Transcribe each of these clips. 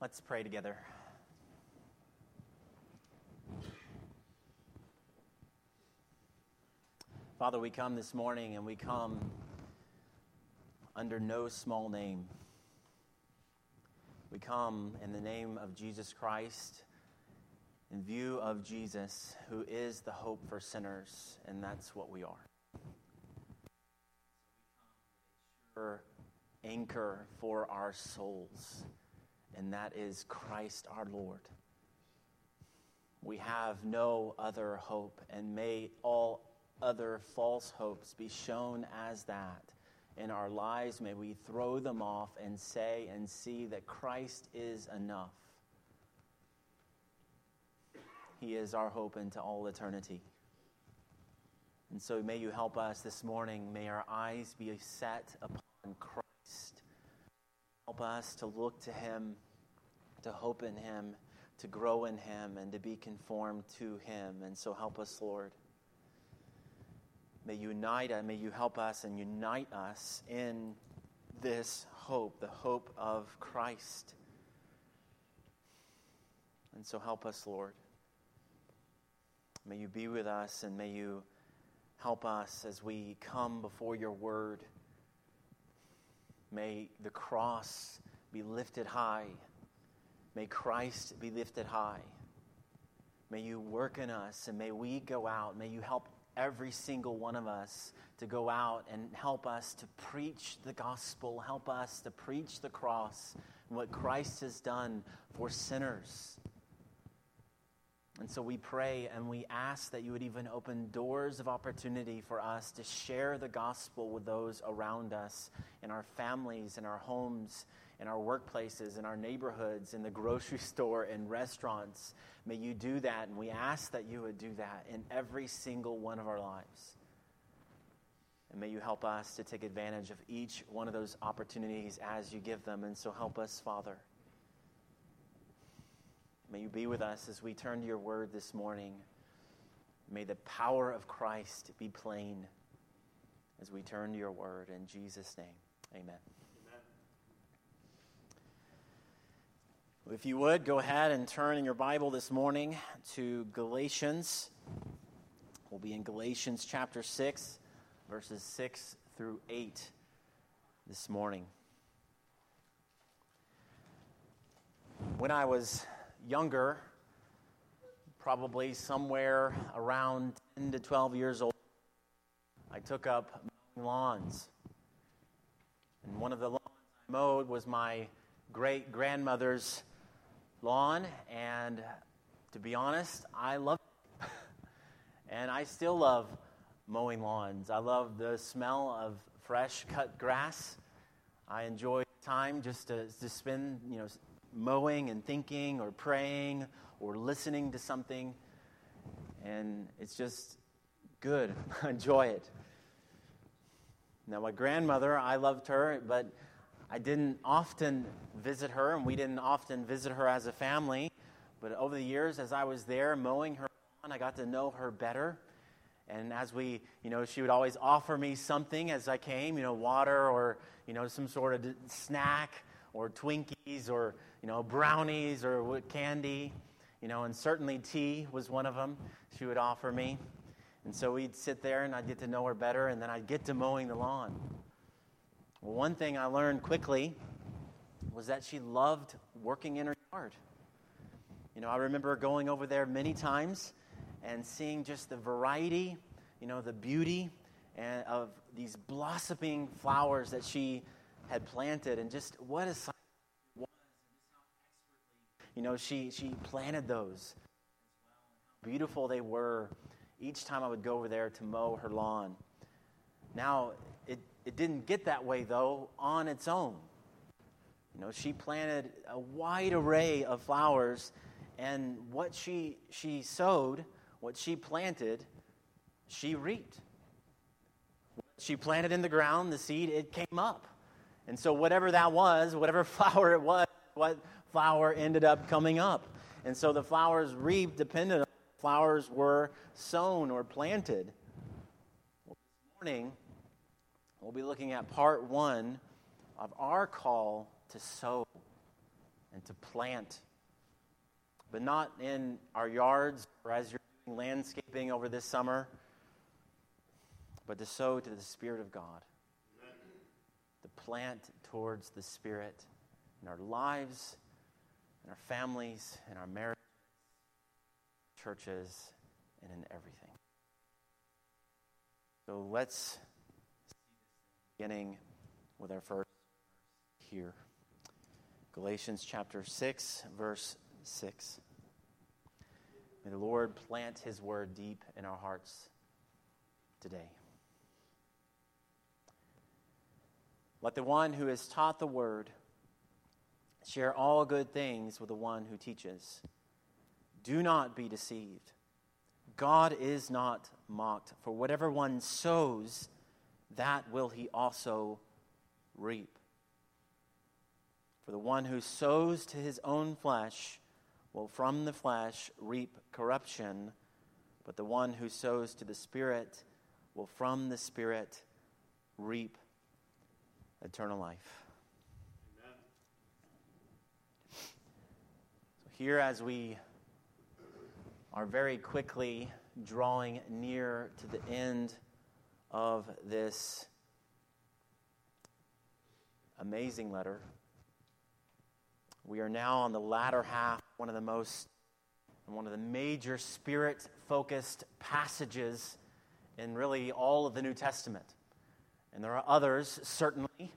Let's pray together. Father, we come this morning and we come under no small name. We come in the name of Jesus Christ, in view of Jesus, who is the hope for sinners, and that's what we are. Sure anchor for our souls, and that is Christ our Lord. We have no other hope, and may all other false hopes be shown as that in our lives. May we throw them off and say and see that Christ is enough. He is our hope into all eternity. And so may you help us this morning. May our eyes be set upon Christ. Help us to look to Him, to hope in Him, to grow in Him, and to be conformed to Him. And so help us, Lord. May you unite us, may you help us and unite us in this hope, the hope of Christ. And so help us, Lord. May you be with us and may you help us as we come before your word. May the cross be lifted high. May Christ be lifted high. May you work in us and may we go out. May you help every single one of us to go out and help us to preach the gospel, help us to preach the cross and what Christ has done for sinners. And so we pray and we ask that you would even open doors of opportunity for us to share the gospel with those around us in our families, in our homes, in our workplaces, in our neighborhoods, in the grocery store, in restaurants. May you do that, and we ask that you would do that in every single one of our lives. And may you help us to take advantage of each one of those opportunities as you give them. And so help us, Father. May you be with us as we turn to your word this morning. May the power of Christ be plain as we turn to your word. In Jesus' name, amen. If you would, go ahead and turn in your Bible this morning to Galatians. We'll be in Galatians chapter 6, verses 6 through 8 this morning. When I was younger, probably somewhere around 10 to 12 years old, I took up mowing lawns. And one of the lawns I mowed was my great grandmother's lawn, and to be honest, I love it. and I still love mowing lawns. I love the smell of fresh cut grass. I enjoy time just to, to spend, you know, mowing and thinking or praying or listening to something. And it's just good. Enjoy it. Now, my grandmother, I loved her, but I didn't often visit her, and we didn't often visit her as a family. But over the years, as I was there mowing her lawn, I got to know her better. And as we, you know, she would always offer me something as I came, you know, water or, you know, some sort of snack or Twinkies or, you know, brownies or candy, you know, and certainly tea was one of them she would offer me. And so we'd sit there and I'd get to know her better, and then I'd get to mowing the lawn. Well, one thing I learned quickly was that she loved working in her yard. You know, I remember going over there many times and seeing just the variety, you know, the beauty and of these blossoming flowers that she had planted and just what a sight was you know she she planted those beautiful they were each time I would go over there to mow her lawn. Now, it didn't get that way, though, on its own. You know, she planted a wide array of flowers, and what she, she sowed, what she planted, she reaped. What she planted in the ground, the seed, it came up. And so, whatever that was, whatever flower it was, what flower ended up coming up. And so, the flowers reaped depended on flowers were sown or planted. Well, this morning, We'll be looking at part one of our call to sow. and to plant, but not in our yards or as you're doing landscaping over this summer, but to sow to the Spirit of God. Plant towards the Spirit in our lives, in our families, in our marriages, churches, and in everything. So let's beginning with our first here. Galatians chapter 6, verse 6. May the Lord plant his word deep in our hearts today. Let the one who has taught the word share all good things with the one who teaches. Do not be deceived. God is not mocked, for whatever one sows, that will he also reap. For the one who sows to his own flesh will from the flesh reap corruption, but the one who sows to the Spirit will from the Spirit reap eternal life. Amen. So, here as we are very quickly drawing near to the end of this amazing letter. We are now on the latter half, one of the most one of the major spirit focused passages in really all of the New Testament. And there are others, certainly,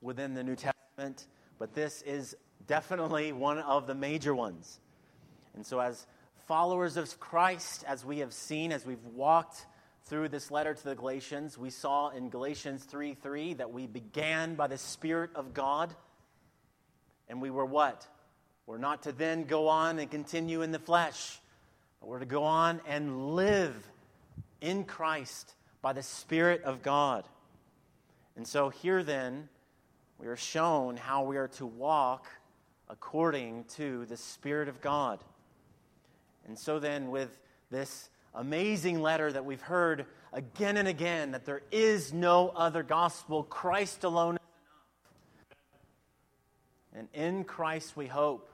within the New Testament, but this is definitely one of the major ones. And so, as followers of Christ, as we have seen, as we've walked through this letter to the Galatians, we saw in Galatians 3 3 that we began by the Spirit of God. And we were what? We're not to then go on and continue in the flesh, but we're to go on and live in Christ by the Spirit of God. And so here then, we are shown how we are to walk according to the Spirit of God. And so then, with this amazing letter that we've heard again and again that there is no other gospel, Christ alone is enough. And in Christ we hope.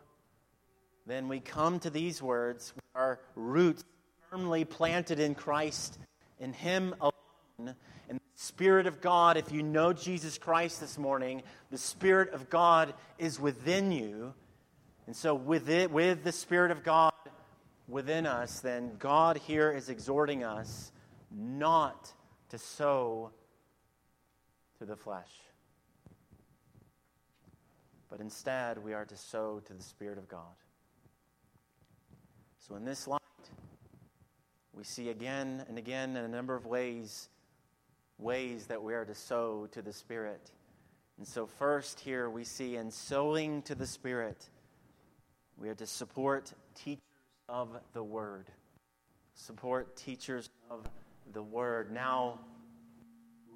Then we come to these words, our roots firmly planted in Christ, in Him alone, Spirit of God. If you know Jesus Christ this morning, the Spirit of God is within you. And so, with it, with the Spirit of God, within us, then God here is exhorting us not to sow to the flesh. But instead, we are to sow to the Spirit of God. So, in this light, we see again and again in a number of ways ways that we are to sow to the Spirit. And so, first, here we see in sowing to the Spirit, we are to support teachers of the Word. Support teachers of the Word. Now,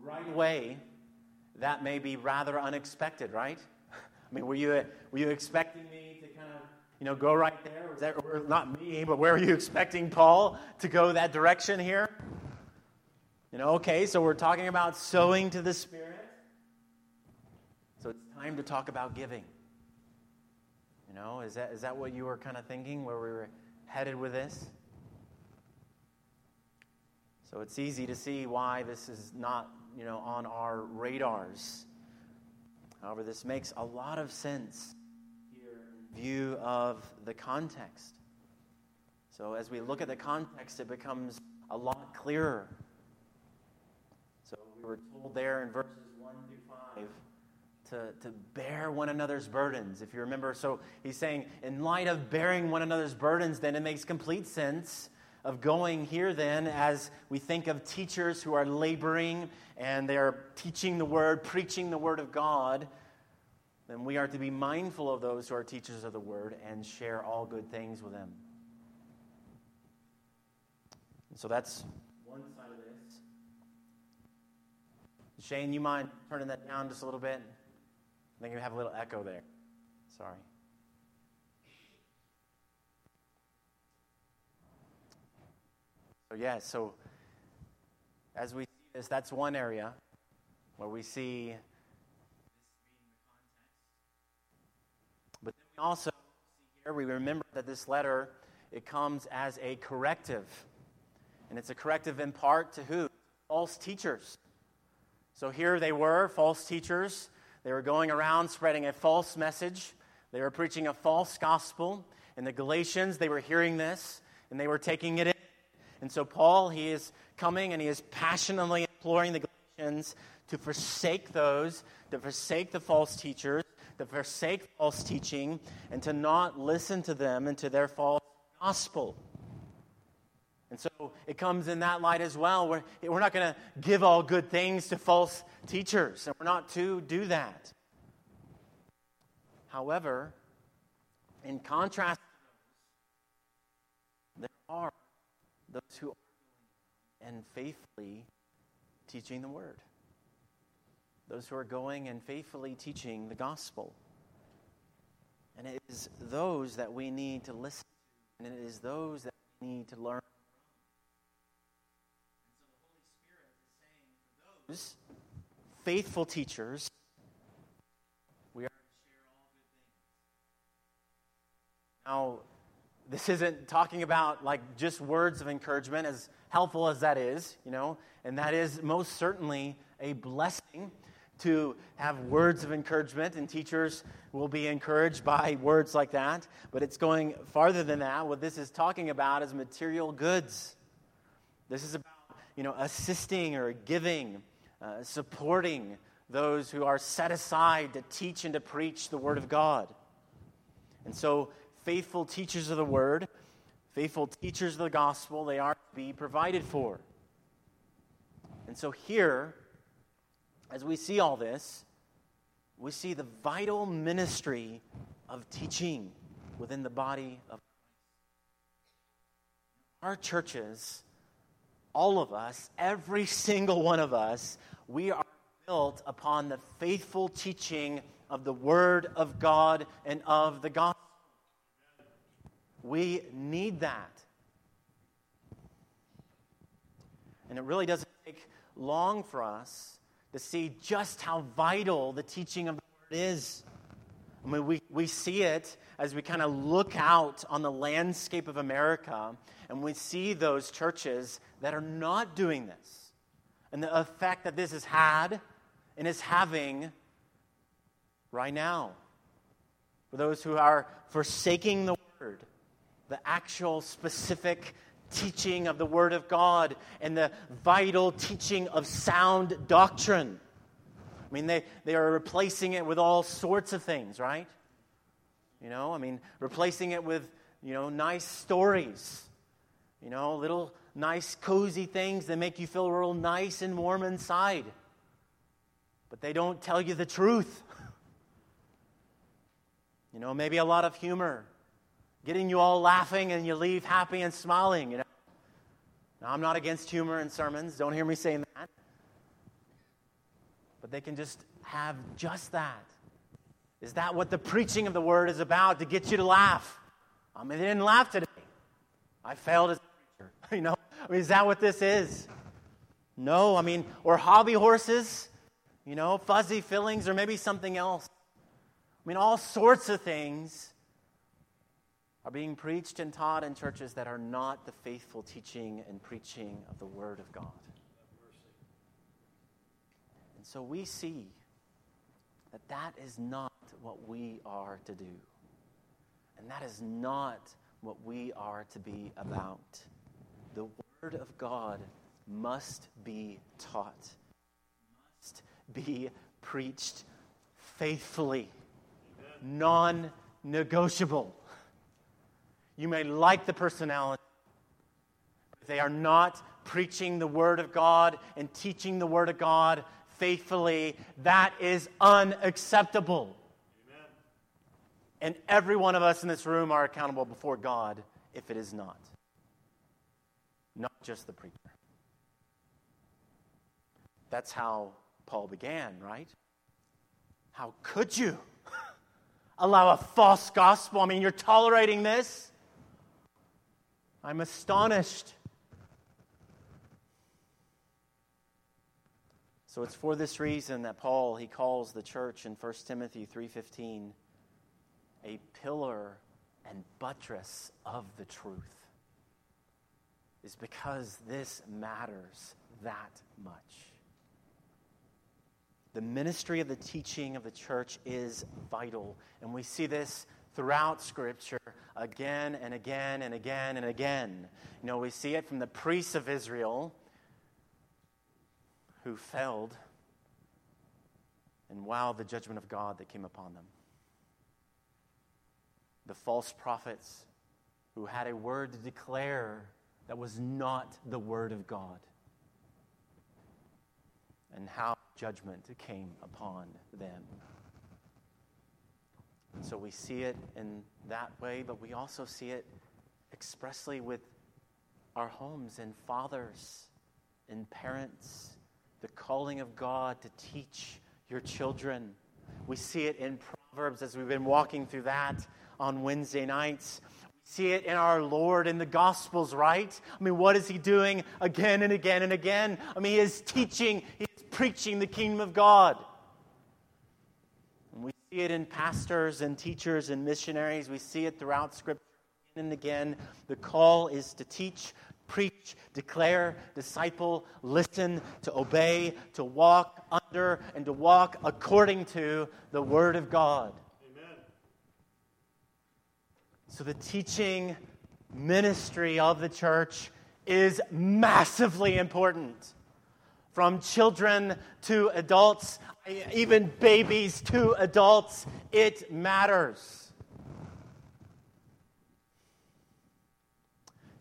right away, that may be rather unexpected, right? I mean, were you, were you expecting me to kind of, you know, go right there? That, or not me, but where were you expecting Paul to go that direction here? Okay, so we're talking about sowing to the Spirit. So it's time to talk about giving. You know, is that, is that what you were kind of thinking where we were headed with this. So it's easy to see why this is not, you know, on our radars. However, this makes a lot of sense here in view of the context. So as we look at the context, it becomes a lot clearer. Were told there in verses 1 through 5 to, to bear one another's burdens. If you remember, so he's saying, in light of bearing one another's burdens, then it makes complete sense of going here then as we think of teachers who are laboring and they are teaching the word, preaching the word of God. Then we are to be mindful of those who are teachers of the word and share all good things with them. So that's one side of this. Shane, you mind turning that down just a little bit? I think you have a little echo there. Sorry. So, yeah, so as we see this, that's one area where we see. But then we also see here, we remember that this letter it comes as a corrective. And it's a corrective in part to who? False teachers. So here they were, false teachers. They were going around spreading a false message. They were preaching a false gospel. In the Galatians, they were hearing this and they were taking it in. And so Paul, he is coming and he is passionately imploring the Galatians to forsake those, to forsake the false teachers, to forsake false teaching, and to not listen to them and to their false gospel. And so it comes in that light as well. We're, we're not going to give all good things to false teachers, and we're not to do that. However, in contrast, there are those who are and faithfully teaching the word. Those who are going and faithfully teaching the gospel. And it is those that we need to listen to, and it is those that we need to learn faithful teachers, we are to share all good things. Now, this isn't talking about like just words of encouragement, as helpful as that is, you know, and that is most certainly a blessing to have words of encouragement, and teachers will be encouraged by words like that. But it's going farther than that. What this is talking about is material goods. This is about, you know, assisting or giving uh, supporting those who are set aside to teach and to preach the Word of God. And so, faithful teachers of the Word, faithful teachers of the gospel, they are to be provided for. And so, here, as we see all this, we see the vital ministry of teaching within the body of our churches all of us, every single one of us, we are built upon the faithful teaching of the Word of God and of the gospel. We need that. And it really doesn't take long for us to see just how vital the teaching of the Word is. I mean, we, we see it as we kind of look out on the landscape of America and we see those churches that are not doing this and the effect that this has had and is having right now. For those who are forsaking the word, the actual specific teaching of the Word of God and the vital teaching of sound doctrine. I mean, they, they are replacing it with all sorts of things, right? You know, I mean, replacing it with, you know, nice stories you know, little nice, cozy things that make you feel real nice and warm inside. But they don't tell you the truth. you know, maybe a lot of humor, getting you all laughing and you leave happy and smiling, you know. Now, I'm not against humor in sermons. Don't hear me saying that. But they can just have just that. Is that what the preaching of the word is about? To get you to laugh? I mean, they didn't laugh today. I failed as a preacher. You know, I mean, is that what this is? No, I mean, or hobby horses, you know, fuzzy fillings, or maybe something else. I mean, all sorts of things are being preached and taught in churches that are not the faithful teaching and preaching of the Word of God. So we see that that is not what we are to do. And that is not what we are to be about. The Word of God must be taught, must be preached faithfully, non negotiable. You may like the personality, but they are not preaching the Word of God and teaching the Word of God faithfully. That is unacceptable. Amen. And every one of us in this room are accountable before God if it is not not just the preacher. That's how Paul began, right? How could you allow a false gospel? I mean, you're tolerating this? I'm astonished. So it's for this reason that Paul he calls the church in 1 Timothy 3:15 a pillar and buttress of the truth is because this matters that much. The ministry of the teaching of the church is vital, and we see this throughout Scripture again and again and again and again. You know, we see it from the priests of Israel who failed, and wow, the judgment of God that came upon them. The false prophets who had a word to declare that was not the word of God, and how judgment came upon them. And so we see it in that way, but we also see it expressly with our homes and fathers and parents, the calling of God to teach your children. We see it in Proverbs as we've been walking through that on Wednesday nights. We see it in our Lord in the Gospels, right? I mean, what is He doing again and again and again? I mean, He is teaching, He is preaching the kingdom of God We see it in pastors and teachers and missionaries. We see it throughout Scripture again and again. The call is to teach, preach, declare, disciple, listen, to obey, to walk under, and to walk according to the Word of God. Amen. So the teaching ministry of the church is massively important. From children to adults, even babies to adults, it matters.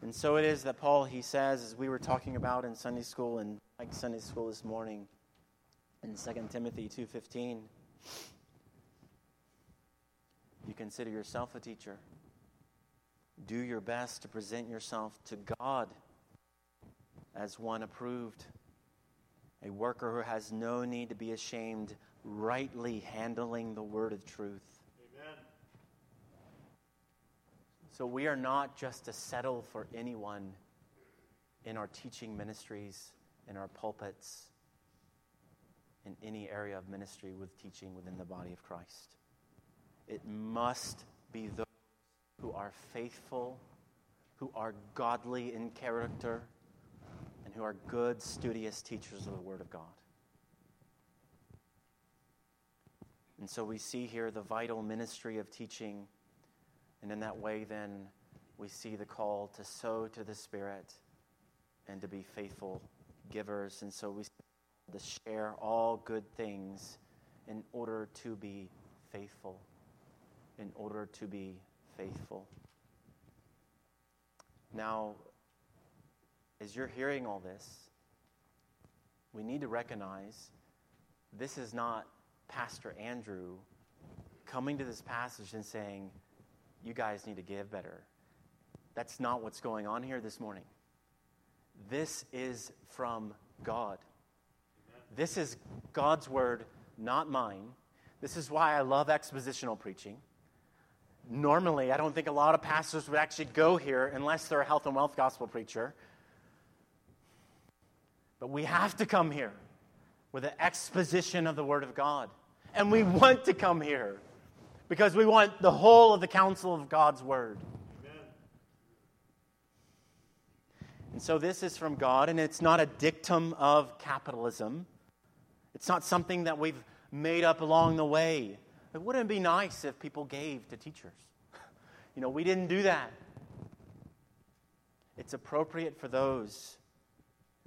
And so it is that Paul, he says, as we were talking about in Sunday school and like Sunday school this morning, in 2 Timothy 2.15, you consider yourself a teacher. Do your best to present yourself to God as one approved a worker who has no need to be ashamed, rightly handling the word of truth. Amen. So we are not just to settle for anyone in our teaching ministries, in our pulpits, in any area of ministry with teaching within the body of Christ. It must be those who are faithful, who are godly in character and who are good, studious teachers of the Word of God. And so we see here the vital ministry of teaching. And in that way, then, we see the call to sow to the Spirit and to be faithful givers. And so we to share all good things in order to be faithful. In order to be faithful. Now, as you're hearing all this, we need to recognize this is not Pastor Andrew coming to this passage and saying, You guys need to give better. That's not what's going on here this morning. This is from God. This is God's word, not mine. This is why I love expositional preaching. Normally, I don't think a lot of pastors would actually go here unless they're a health and wealth gospel preacher but we have to come here with an exposition of the Word of God. And we want to come here because we want the whole of the counsel of God's Word. Amen. And so this is from God, and it's not a dictum of capitalism. It's not something that we've made up along the way. It wouldn't be nice if people gave to teachers. You know, we didn't do that. It's appropriate for those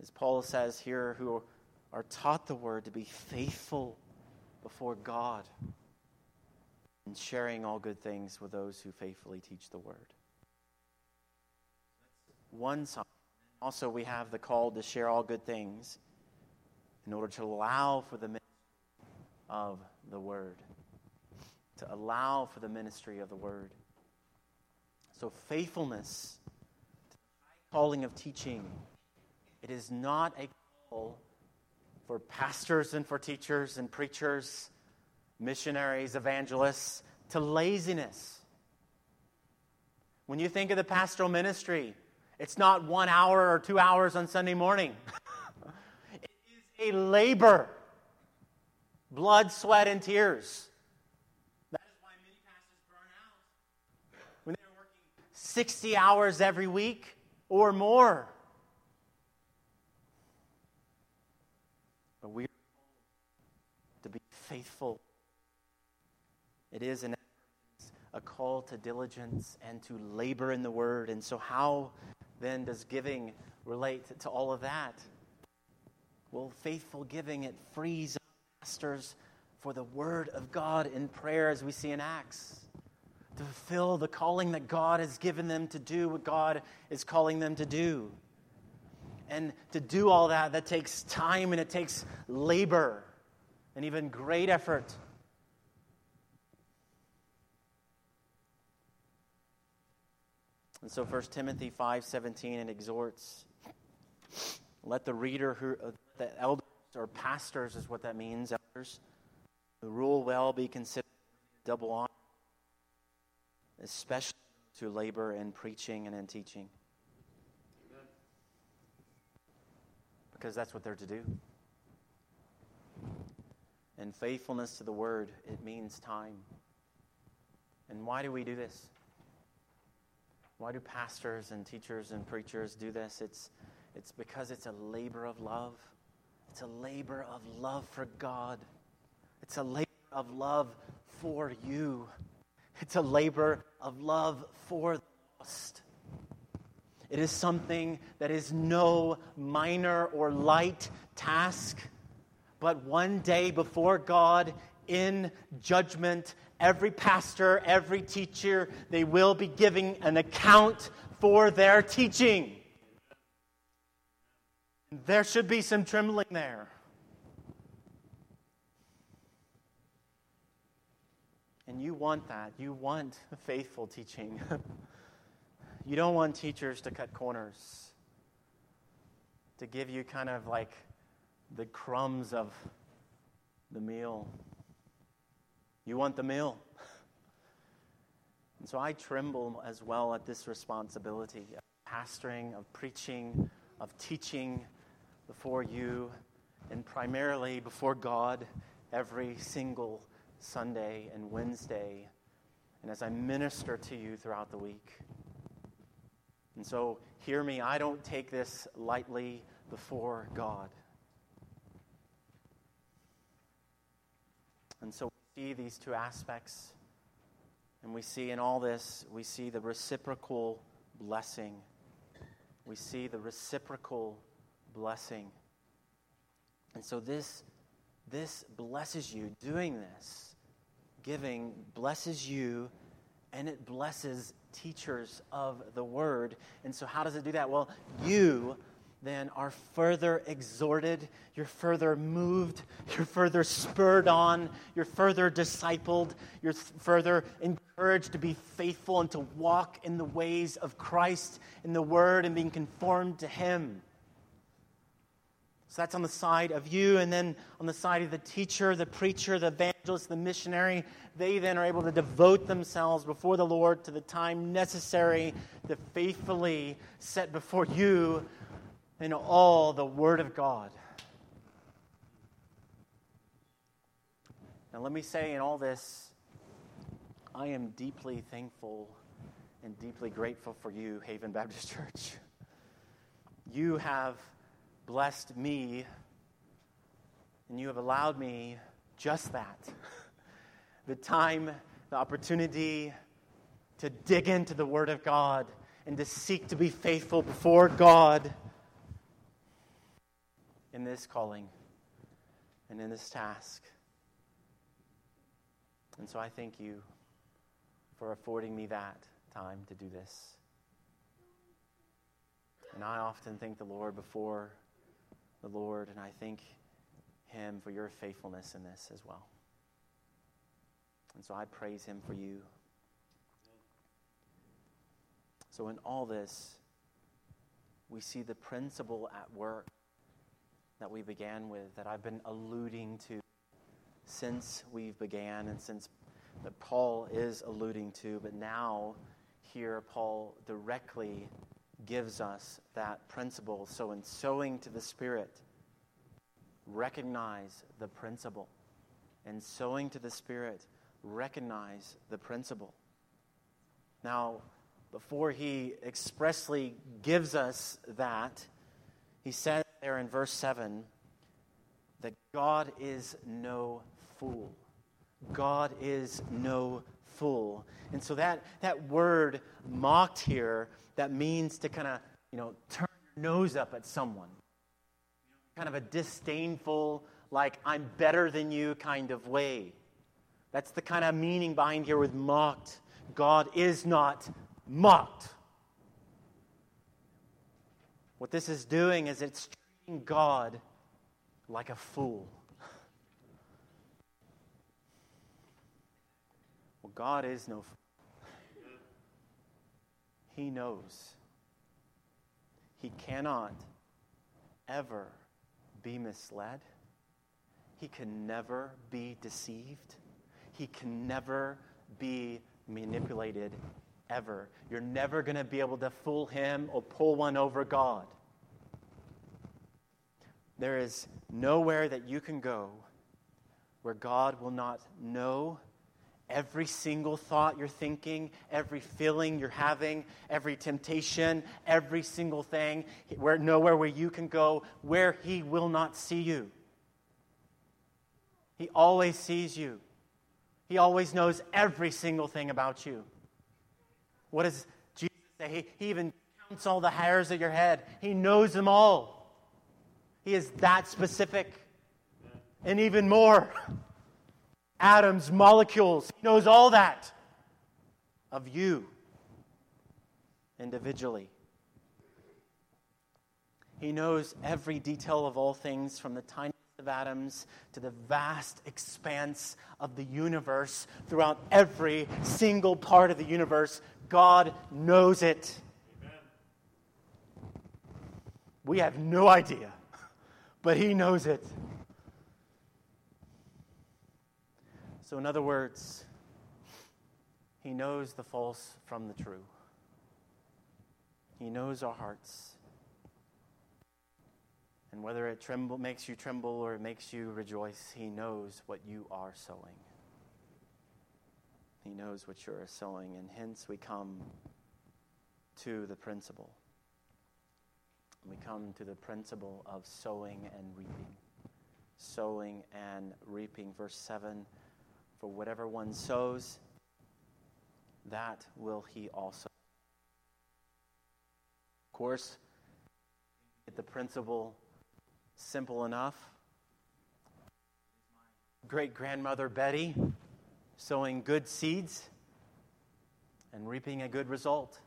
as Paul says here, who are taught the word to be faithful before God and sharing all good things with those who faithfully teach the word. One side. Also, we have the call to share all good things in order to allow for the ministry of the word. To allow for the ministry of the word. So, faithfulness, calling of teaching, it is not a call for pastors and for teachers and preachers, missionaries, evangelists to laziness. When you think of the pastoral ministry, it's not one hour or two hours on Sunday morning. it is a labor, blood, sweat, and tears. That is why many pastors burn out when they're working 60 hours every week or more. But we're to be faithful. It is an a call to diligence and to labor in the word. And so, how then does giving relate to all of that? Well, faithful giving, it frees pastors for the word of God in prayer, as we see in Acts, to fulfill the calling that God has given them to do what God is calling them to do. And to do all that, that takes time and it takes labor and even great effort. And so 1 Timothy 5:17 it exhorts let the reader who uh, the elders or pastors is what that means elders who rule well be considered double honor especially to labor in preaching and in teaching. Because that's what they're to do. And faithfulness to the word it means time. And why do we do this why do pastors and teachers and preachers do this? It's, it's because it's a labor of love. It's a labor of love for God. It's a labor of love for you. It's a labor of love for the lost. It is something that is no minor or light task, but one day before God in judgment, every pastor, every teacher, they will be giving an account for their teaching. There should be some trembling there. And you want that. You want faithful teaching. you don't want teachers to cut corners, to give you kind of like the crumbs of the meal. You want the meal. And so I tremble as well at this responsibility of pastoring, of preaching, of teaching before you, and primarily before God every single Sunday and Wednesday, and as I minister to you throughout the week. And so, hear me, I don't take this lightly before God. And so, see these two aspects. And we see in all this, we see the reciprocal blessing. We see the reciprocal blessing. And so this, this blesses you. Doing this, giving, blesses you, and it blesses teachers of the word. And so, how does it do that? Well, you then are further exhorted, you're further moved, you're further spurred on, you're further discipled, you're further encouraged to be faithful and to walk in the ways of Christ in the Word and being conformed to Him. So that's on the side of you, and then on the side of the teacher, the preacher, the evangelist, the missionary, they then are able to devote themselves before the Lord to the time necessary to faithfully set before you in all the Word of God. Now, let me say in all this, I am deeply thankful and deeply grateful for you, Haven Baptist Church. You have blessed me, and you have allowed me just that the time, the opportunity to dig into the Word of God and to seek to be faithful before God in this calling and in this task. And so I thank you for affording me that time to do this. And I often thank the Lord before the Lord, and I thank Him for your faithfulness in this as well. And so I praise Him for you. So, in all this, we see the principle at work that we began with, that I've been alluding to since we began and since that Paul is alluding to, but now here Paul directly gives us that principle. So, in sowing to the Spirit, recognize the principle. And sowing to the Spirit, recognize the principle. Now, before he expressly gives us that, he says there in verse 7 that God is no fool. God is no fool. And so that, that word mocked here, that means to kind of, you know, turn your nose up at someone. Kind of a disdainful, like, I'm better than you kind of way. That's the kind of meaning behind here with mocked. God is not mocked. What this is doing is it's God like a fool. Well, God is no fool. He knows. He cannot ever be misled. He can never be deceived. He can never be manipulated ever. You're never going to be able to fool him or pull one over God. There is nowhere that you can go where God will not know every single thought you're thinking, every feeling you're having, every temptation, every single thing, where nowhere where you can go where he will not see you. He always sees you. He always knows every single thing about you. What does Jesus say? He, he even counts all the hairs of your head, He knows them all. He is that specific. And even more atoms, molecules. He knows all that of you individually. He knows every detail of all things from the tiniest of atoms to the vast expanse of the universe throughout every single part of the universe. God knows it. Amen. We have no idea, but He knows it. So, in other words, He knows the false from the true. He knows our hearts. And whether it tremble, makes you tremble or it makes you rejoice, He knows what you are sowing. He knows what you're sowing. And hence we come to the principle. We come to the principle of sowing and reaping. Sowing and reaping. Verse 7 For whatever one sows, that will he also. Of course, the principle Simple enough. Great grandmother Betty sowing good seeds and reaping a good result.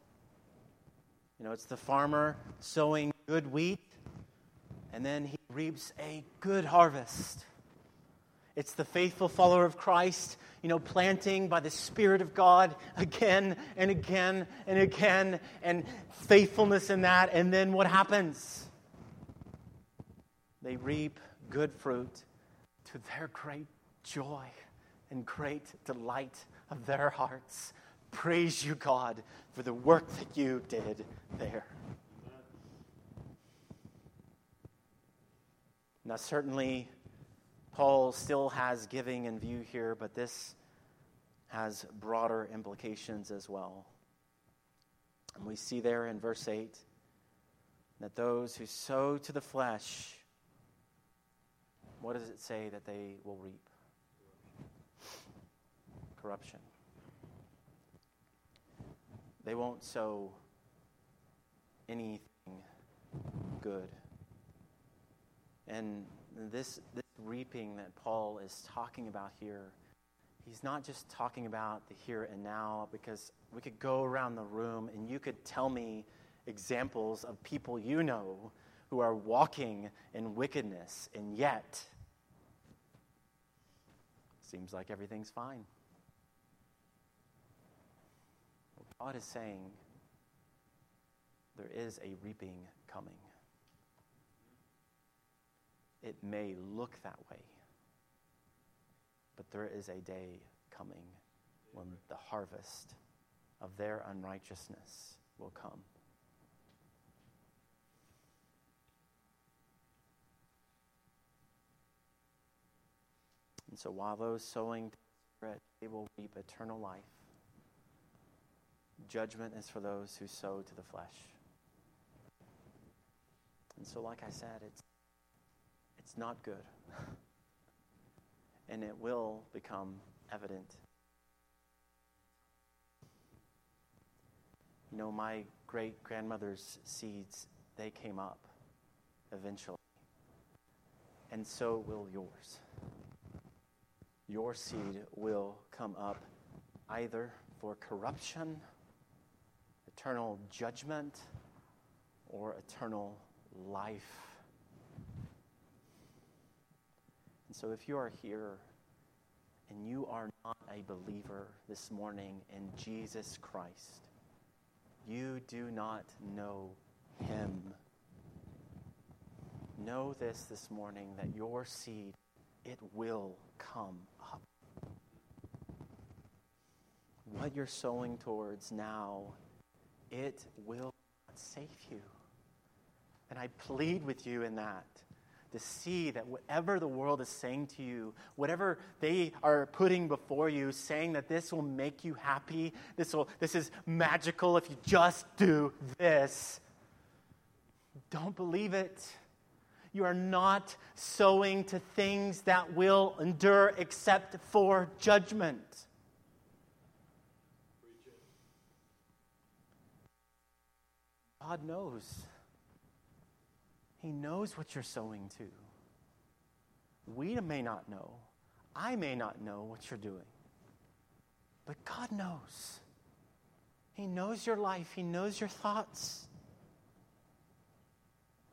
You know, it's the farmer sowing good wheat and then he reaps a good harvest. It's the faithful follower of Christ, you know, planting by the Spirit of God again and again and again, and faithfulness in that. And then what happens? they reap good fruit to their great joy and great delight of their hearts. Praise you, God, for the work that you did there. Now, certainly, Paul still has giving in view here, but this has broader implications as well. And we see there in verse 8 that those who sow to the flesh what does it say that they will reap? Corruption. They won't sow anything good. And this, this reaping that Paul is talking about here, he's not just talking about the here and now, because we could go around the room and you could tell me examples of people you know who are walking in wickedness, and yet seems like everything's fine. God is saying there is a reaping coming. It may look that way, but there is a day coming when the harvest of their unrighteousness will come. And so while those sowing bread, they will reap eternal life. Judgment is for those who sow to the flesh. And so, like I said, it's, it's not good. and it will become evident. You know, my great grandmother's seeds, they came up eventually. And so will yours. Your seed will come up either for corruption, eternal judgment, or eternal life. And so, if you are here and you are not a believer this morning in Jesus Christ, you do not know Him. Know this this morning that your seed, it will come up. What you're sowing towards now, it will not save you. And I plead with you in that to see that whatever the world is saying to you, whatever they are putting before you, saying that this will make you happy, this, will, this is magical if you just do this, don't believe it. You are not sowing to things that will endure except for judgment. God knows. He knows what you're sowing to. We may not know. I may not know what you're doing. But God knows. He knows your life, He knows your thoughts.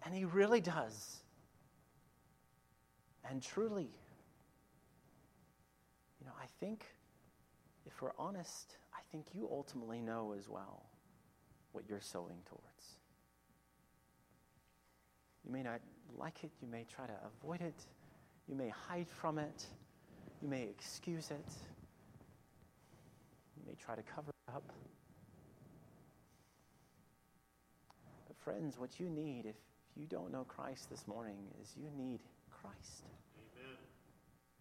And He really does. And truly, you know, I think, if we're honest, I think you ultimately know as well what you're sowing towards. You may not like it. You may try to avoid it. You may hide from it. You may excuse it. You may try to cover it up. But, friends, what you need, if you don't know Christ this morning, is you need Christ. Amen.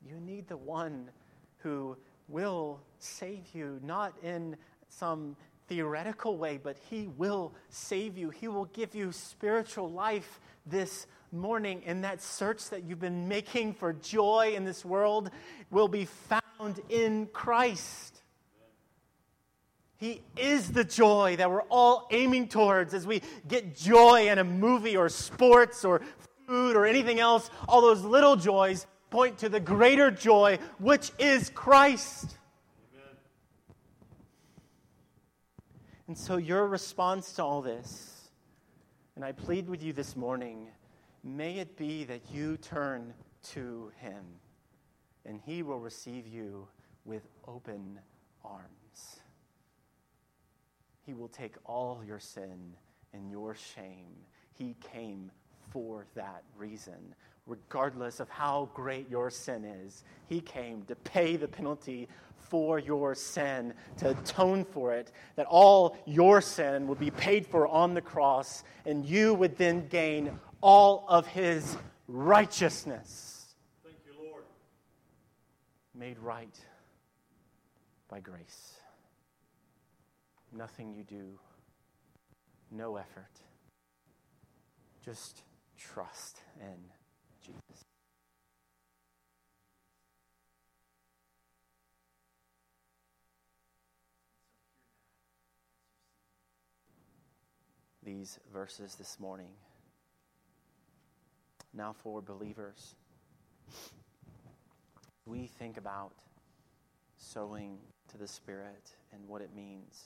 You need the one who will save you, not in some theoretical way, but He will save you. He will give you spiritual life this morning. And that search that you've been making for joy in this world will be found in Christ. He is the joy that we're all aiming towards as we get joy in a movie or sports or food or anything else. All those little joys point to the greater joy, which is Christ. And so, your response to all this, and I plead with you this morning, may it be that you turn to Him and He will receive you with open arms. He will take all your sin and your shame. He came for that reason. Regardless of how great your sin is, He came to pay the penalty for your sin, to atone for it, that all your sin would be paid for on the cross, and you would then gain all of his righteousness. Thank you, Lord. Made right by grace. Nothing you do, no effort. Just trust in Jesus. these verses this morning. Now, for believers, we think about sowing to the Spirit and what it means.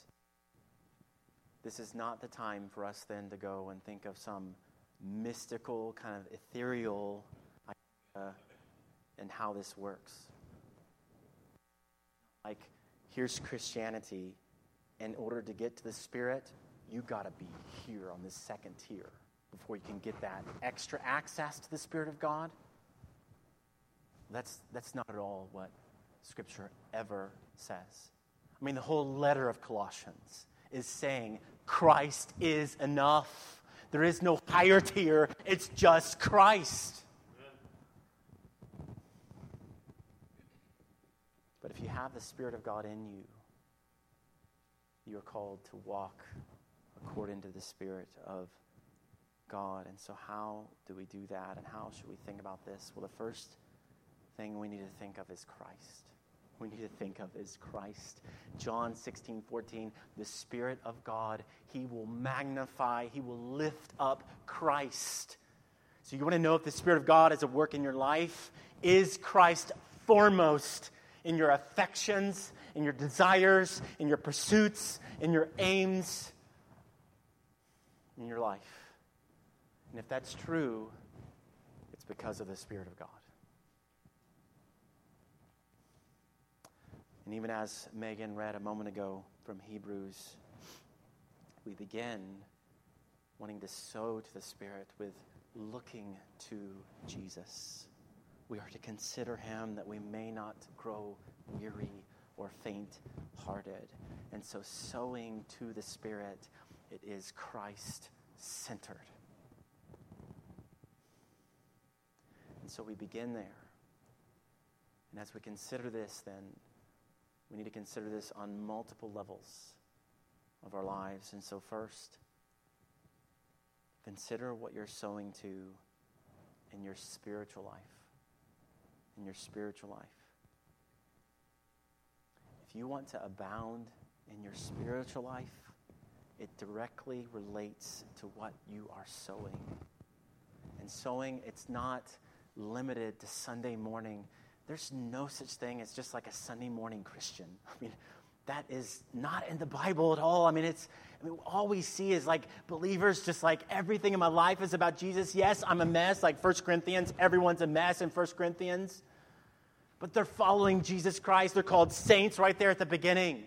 This is not the time for us then to go and think of some mystical, kind of ethereal idea and how this works. Like, here's Christianity. In order to get to the Spirit, you got to be here on this second tier before you can get that extra access to the Spirit of God. That's, that's not at all what Scripture ever says. I mean, the whole letter of Colossians is saying Christ is enough. There is no higher tier, it's just Christ. But if you have the Spirit of God in you, you're called to walk according to the Spirit of God. And so, how do we do that, and how should we think about this? Well, the first thing we need to think of is Christ. We need to think of is Christ. John 16, 14, the Spirit of God, He will magnify, He will lift up Christ. So, you want to know if the Spirit of God is at work in your life? Is Christ foremost in your affections, in your desires, in your pursuits, in your aims, in your life? And if that's true, it's because of the Spirit of God. And even as Megan read a moment ago from Hebrews, we begin wanting to sow to the Spirit with looking to Jesus. We are to consider him that we may not grow weary or faint hearted. And so, sowing to the Spirit, it is Christ centered. And so we begin there. And as we consider this, then, we need to consider this on multiple levels of our lives. And so, first, consider what you're sowing to in your spiritual life. In your spiritual life. If you want to abound in your spiritual life, it directly relates to what you are sowing. And sowing, it's not limited to Sunday morning. There's no such thing as just like a Sunday morning Christian. I mean, that is not in the Bible at all. I mean, it's I mean, all we see is like believers just like everything in my life is about Jesus. Yes, I'm a mess, like First Corinthians. Everyone's a mess in First Corinthians. But they're following Jesus Christ. They're called saints right there at the beginning.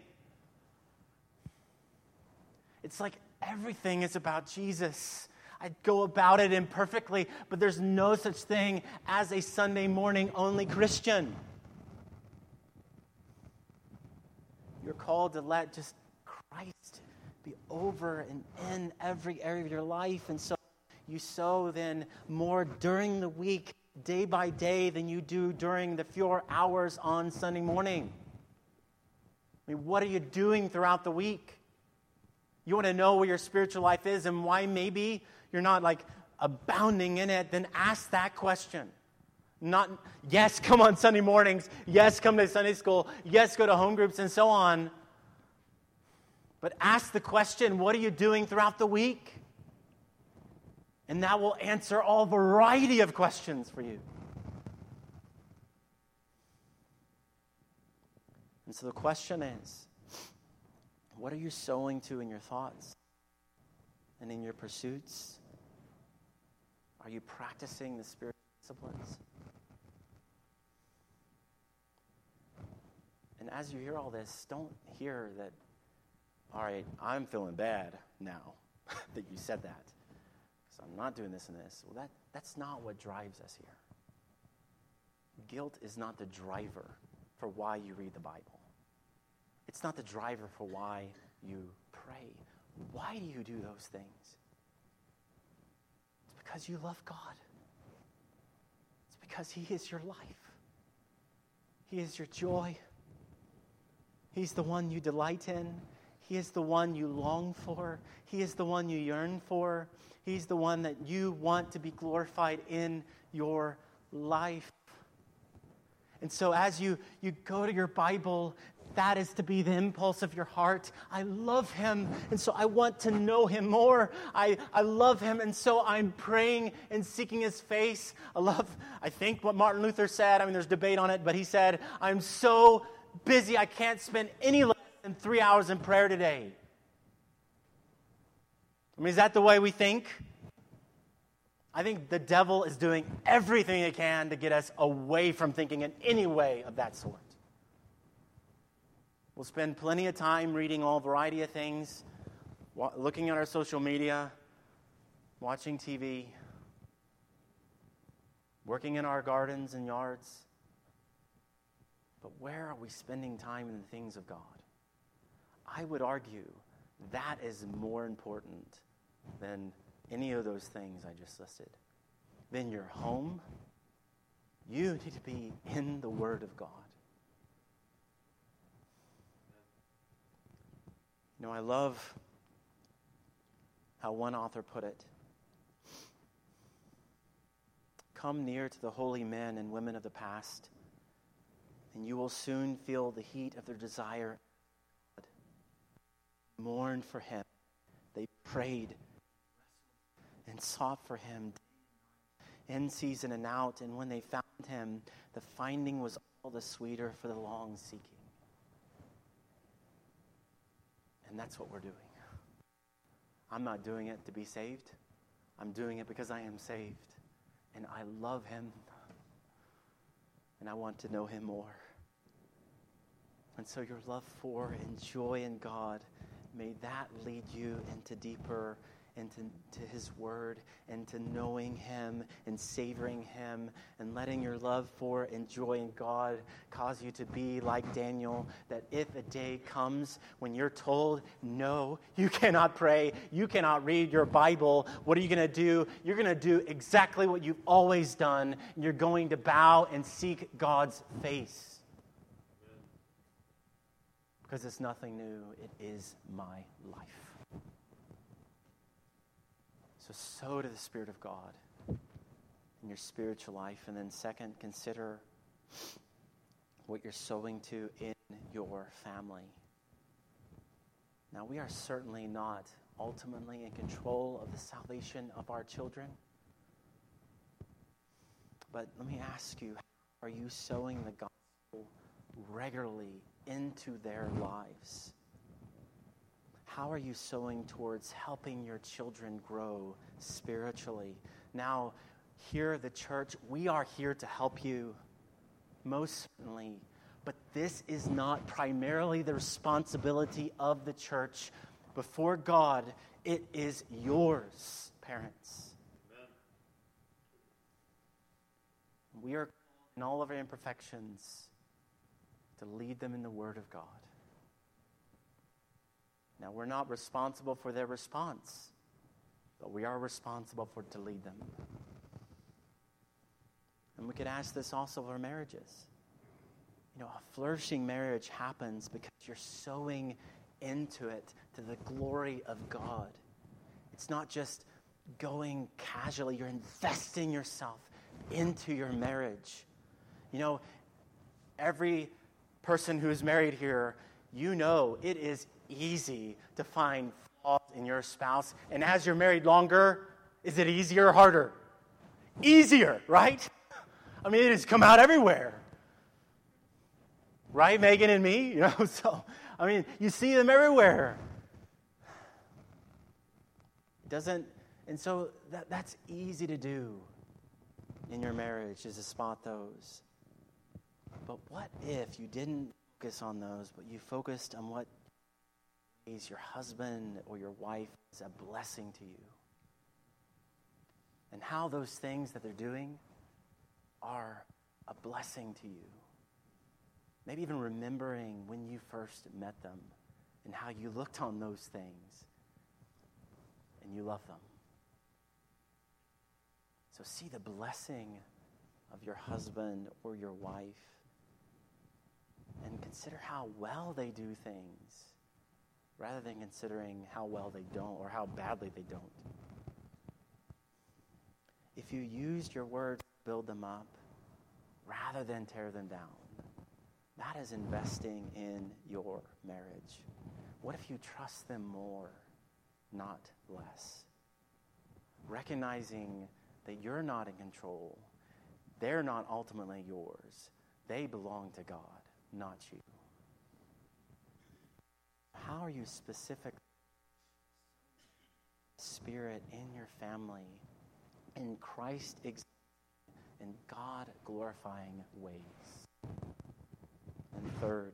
It's like everything is about Jesus. I go about it imperfectly, but there's no such thing as a Sunday morning only Christian. You're called to let just Christ be over and in every area of your life. And so you sow then more during the week, day by day, than you do during the fewer hours on Sunday morning. I mean, what are you doing throughout the week? You want to know where your spiritual life is and why maybe you're not like abounding in it, then ask that question. Not, yes, come on Sunday mornings. Yes, come to Sunday school. Yes, go to home groups and so on. But ask the question what are you doing throughout the week? And that will answer all variety of questions for you. And so the question is what are you sowing to in your thoughts and in your pursuits? Are you practicing the spiritual disciplines? And as you hear all this, don't hear that, all right, I'm feeling bad now that you said that. Because I'm not doing this and this. Well, that, that's not what drives us here. Guilt is not the driver for why you read the Bible. It's not the driver for why you pray. Why do you do those things? Because you love God. It's because He is your life, He is your joy. He's the one you delight in. He is the one you long for. He is the one you yearn for. He's the one that you want to be glorified in your life. And so, as you, you go to your Bible that is to be the impulse of your heart. I love him, and so I want to know him more. I, I love him, and so I'm praying and seeking his face. I love, I think, what Martin Luther said. I mean, there's debate on it, but he said, I'm so busy, I can't spend any less than three hours in prayer today. I mean, is that the way we think? I think the devil is doing everything he can to get us away from thinking in any way of that sort. We'll spend plenty of time reading all variety of things, looking at our social media, watching TV, working in our gardens and yards. But where are we spending time in the things of God? I would argue that is more important than any of those things I just listed. Then your home, you need to be in the Word of God. Know, I love how one author put it. Come near to the holy men and women of the past, and you will soon feel the heat of their desire. Mourned for him. They prayed and sought for him in season and out. And when they found him, the finding was all the sweeter for the long seeking. And that's what we're doing. I'm not doing it to be saved, I'm doing it because I am saved. And I love him. And I want to know him more. And so, your love for and joy in God, may that lead you into deeper into to his word and to knowing him and savoring him and letting your love for and joy in God cause you to be like Daniel that if a day comes when you're told no you cannot pray you cannot read your bible what are you going to do? You're going to do exactly what you've always done you're going to bow and seek God's face. Because it's nothing new. It is my life so, sow to the Spirit of God in your spiritual life. And then, second, consider what you're sowing to in your family. Now, we are certainly not ultimately in control of the salvation of our children. But let me ask you are you sowing the gospel regularly into their lives? How are you sowing towards helping your children grow spiritually? Now, here the church, we are here to help you, most certainly. But this is not primarily the responsibility of the church. Before God, it is yours, parents. Amen. We are in all of our imperfections to lead them in the Word of God. Now, we're not responsible for their response, but we are responsible for to lead them. And we could ask this also of our marriages. You know, a flourishing marriage happens because you're sowing into it to the glory of God. It's not just going casually, you're investing yourself into your marriage. You know, every person who's married here, you know it is easy to find flaws in your spouse. And as you're married longer, is it easier or harder? Easier, right? I mean, it has come out everywhere. Right, Megan and me? You know, so, I mean, you see them everywhere. Doesn't, and so that, that's easy to do in your marriage is to spot those. But what if you didn't focus on those, but you focused on what your husband or your wife is a blessing to you. And how those things that they're doing are a blessing to you. Maybe even remembering when you first met them and how you looked on those things and you love them. So see the blessing of your husband or your wife and consider how well they do things rather than considering how well they don't or how badly they don't. If you used your words to build them up rather than tear them down, that is investing in your marriage. What if you trust them more, not less? Recognizing that you're not in control, they're not ultimately yours. They belong to God, not you. How are you specific spirit in your family in Christ in God glorifying ways? And third,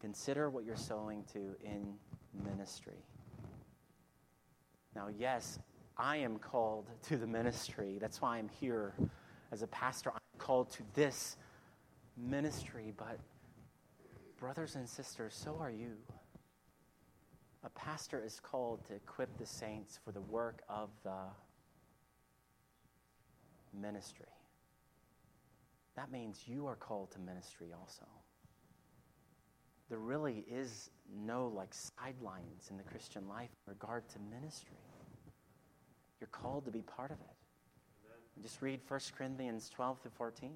consider what you're sowing to in ministry. Now, yes, I am called to the ministry. That's why I'm here as a pastor. I'm called to this ministry, but brothers and sisters, so are you. A pastor is called to equip the saints for the work of the ministry. That means you are called to ministry also. there really is no like sidelines in the Christian life in regard to ministry. You're called to be part of it. Just read 1 Corinthians 12 to 14.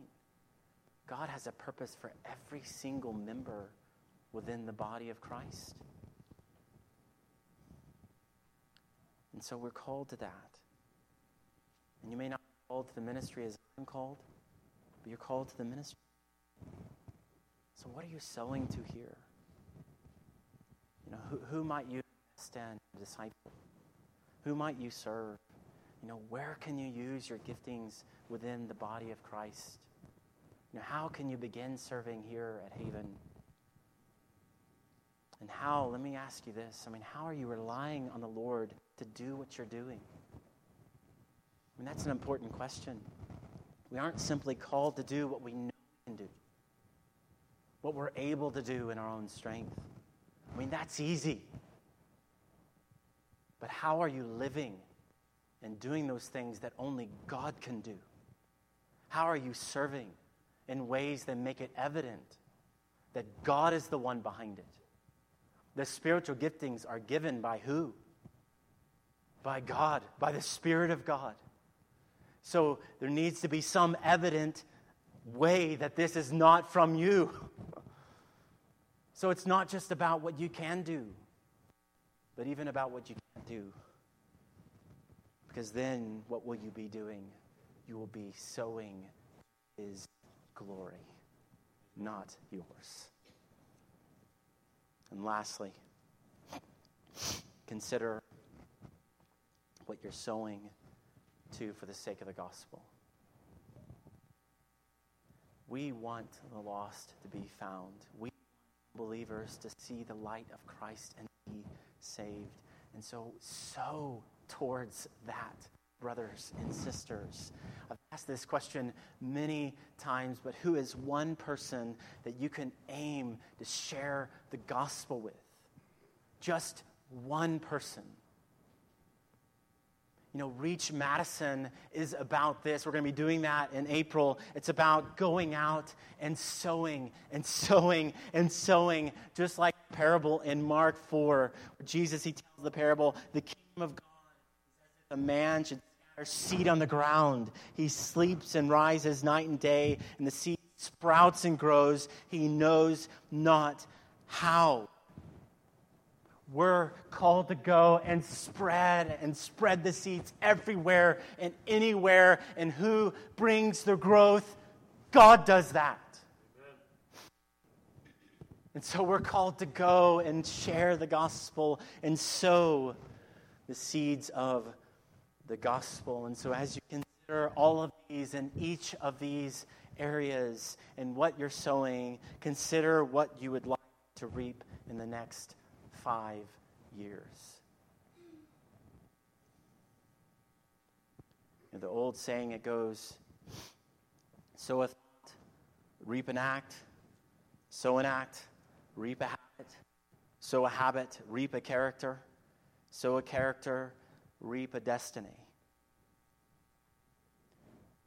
God has a purpose for every single member within the body of Christ. And so we're called to that. And you may not be called to the ministry as I'm called, but you're called to the ministry. So, what are you sowing to here? You know, who, who might you stand disciple? Who might you serve? You know, where can you use your giftings within the body of Christ? How can you begin serving here at Haven? And how, let me ask you this I mean, how are you relying on the Lord to do what you're doing? I mean, that's an important question. We aren't simply called to do what we know we can do, what we're able to do in our own strength. I mean, that's easy. But how are you living and doing those things that only God can do? How are you serving in ways that make it evident that God is the one behind it? The spiritual giftings are given by who? By God, by the Spirit of God. So there needs to be some evident way that this is not from you. So it's not just about what you can do, but even about what you can't do. Because then what will you be doing? You will be sowing His glory, not yours. And lastly, consider what you're sowing to for the sake of the gospel. We want the lost to be found. We want believers to see the light of Christ and be saved. And so, sow towards that, brothers and sisters. I've asked this question many times, but who is one person that you can aim to share the gospel with? Just one person. You know, Reach Madison is about this. We're going to be doing that in April. It's about going out and sowing and sowing and sowing, just like the parable in Mark 4. where Jesus, he tells the parable, the kingdom of God a man should scatter seed on the ground. He sleeps and rises night and day, and the seed sprouts and grows. He knows not how. We're called to go and spread and spread the seeds everywhere and anywhere. And who brings the growth? God does that. And so we're called to go and share the gospel and sow the seeds of the gospel. And so as you consider all of these and each of these areas and what you're sowing, consider what you would like to reap in the next five years. Know, the old saying it goes, sow a thought, reap an act, sow an act, reap a habit, sow a habit, reap a character, sow a character, reap a destiny.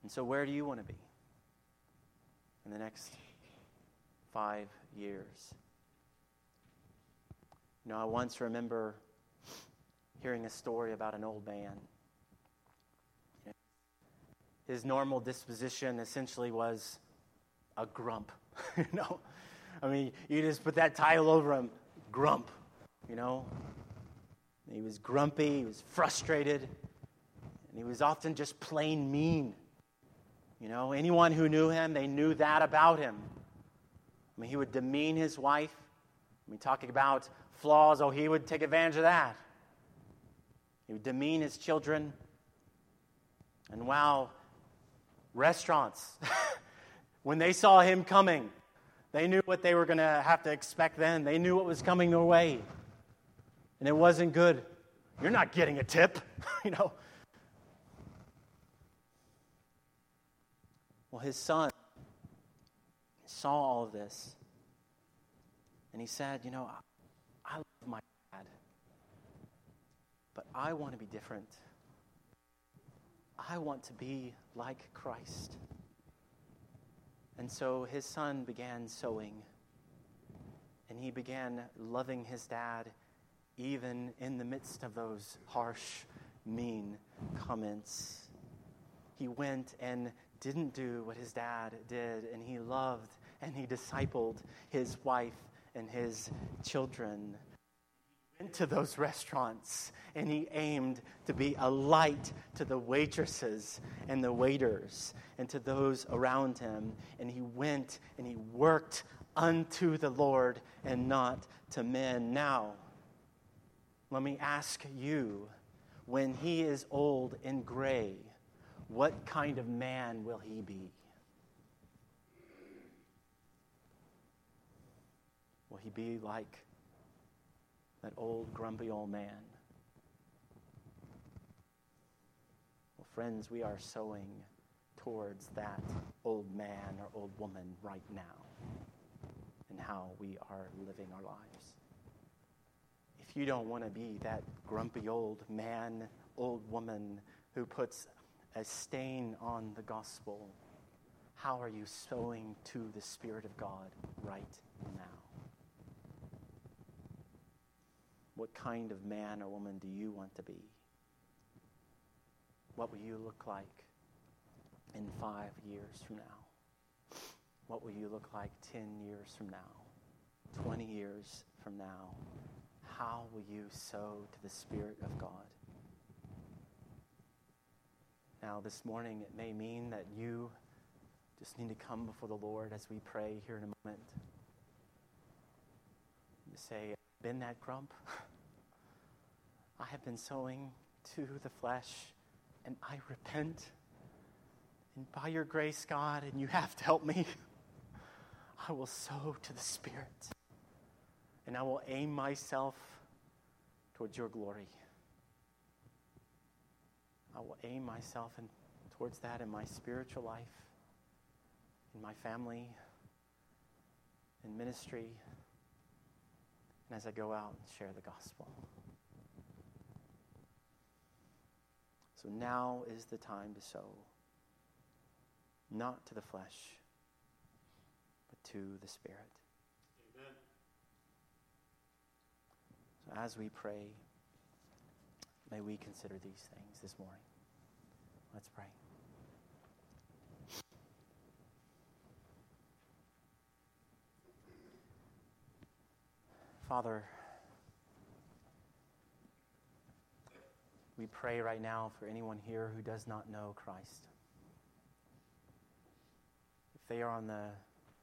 And so, where do you want to be in the next five years? You know, I once remember hearing a story about an old man. His normal disposition essentially was a grump. you know, I mean, you just put that title over him, grump. You know, he was grumpy. He was frustrated, and he was often just plain mean. You know, anyone who knew him, they knew that about him. I mean, he would demean his wife. I mean, talking about flaws, oh, he would take advantage of that. He would demean his children. And wow, restaurants, when they saw him coming, they knew what they were going to have to expect then. They knew what was coming their way. And it wasn't good. You're not getting a tip, you know. Well, his son saw all of this. And he said, You know, I love my dad, but I want to be different. I want to be like Christ. And so his son began sowing. And he began loving his dad even in the midst of those harsh, mean comments. He went and didn't do what his dad did, and he loved and he discipled his wife and his children. He went to those restaurants and he aimed to be a light to the waitresses and the waiters and to those around him. And he went and he worked unto the Lord and not to men. Now, let me ask you when he is old and gray, what kind of man will he be? Will he be like that old, grumpy old man? Well, friends, we are sowing towards that old man or old woman right now and how we are living our lives. You don't want to be that grumpy old man, old woman who puts a stain on the gospel, how are you sowing to the Spirit of God right now? What kind of man or woman do you want to be? What will you look like in five years from now? What will you look like 10 years from now? 20 years from now? How will you sow to the Spirit of God? Now, this morning, it may mean that you just need to come before the Lord as we pray here in a moment. You say, I've been that grump? I have been sowing to the flesh, and I repent. And by your grace, God, and you have to help me, I will sow to the Spirit. And I will aim myself towards your glory. I will aim myself in, towards that in my spiritual life, in my family, in ministry, and as I go out and share the gospel. So now is the time to sow, not to the flesh, but to the Spirit. Amen. So as we pray, may we consider these things this morning. Let's pray. Father, we pray right now for anyone here who does not know Christ. If they are on the,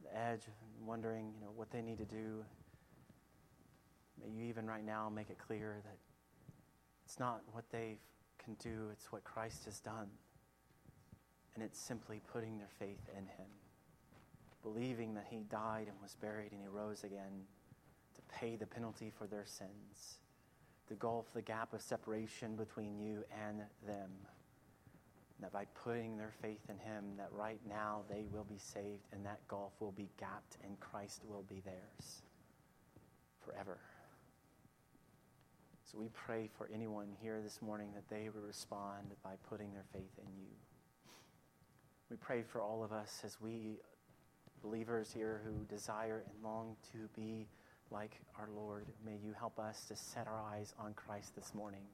the edge wondering, you know, what they need to do, may you even right now make it clear that it's not what they can do, it's what Christ has done. And it's simply putting their faith in Him, believing that He died and was buried and He rose again to pay the penalty for their sins, to gulf the gap of separation between you and them. That by putting their faith in Him, that right now they will be saved and that gulf will be gapped and Christ will be theirs forever. So we pray for anyone here this morning that they will respond by putting their faith in you. We pray for all of us as we believers here who desire and long to be like our Lord. May you help us to set our eyes on Christ this morning.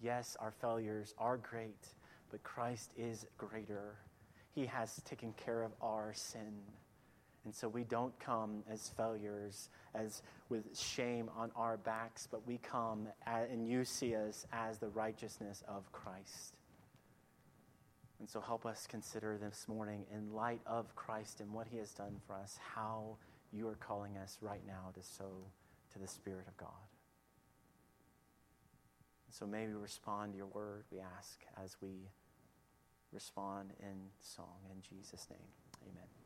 Yes, our failures are great, but Christ is greater. He has taken care of our sin. And so we don't come as failures, as with shame on our backs, but we come at, and you see us as the righteousness of Christ. And so help us consider this morning, in light of Christ and what he has done for us, how you are calling us right now to sow to the Spirit of God. And So may we respond to your word, we ask, as we respond in song. In Jesus' name, amen.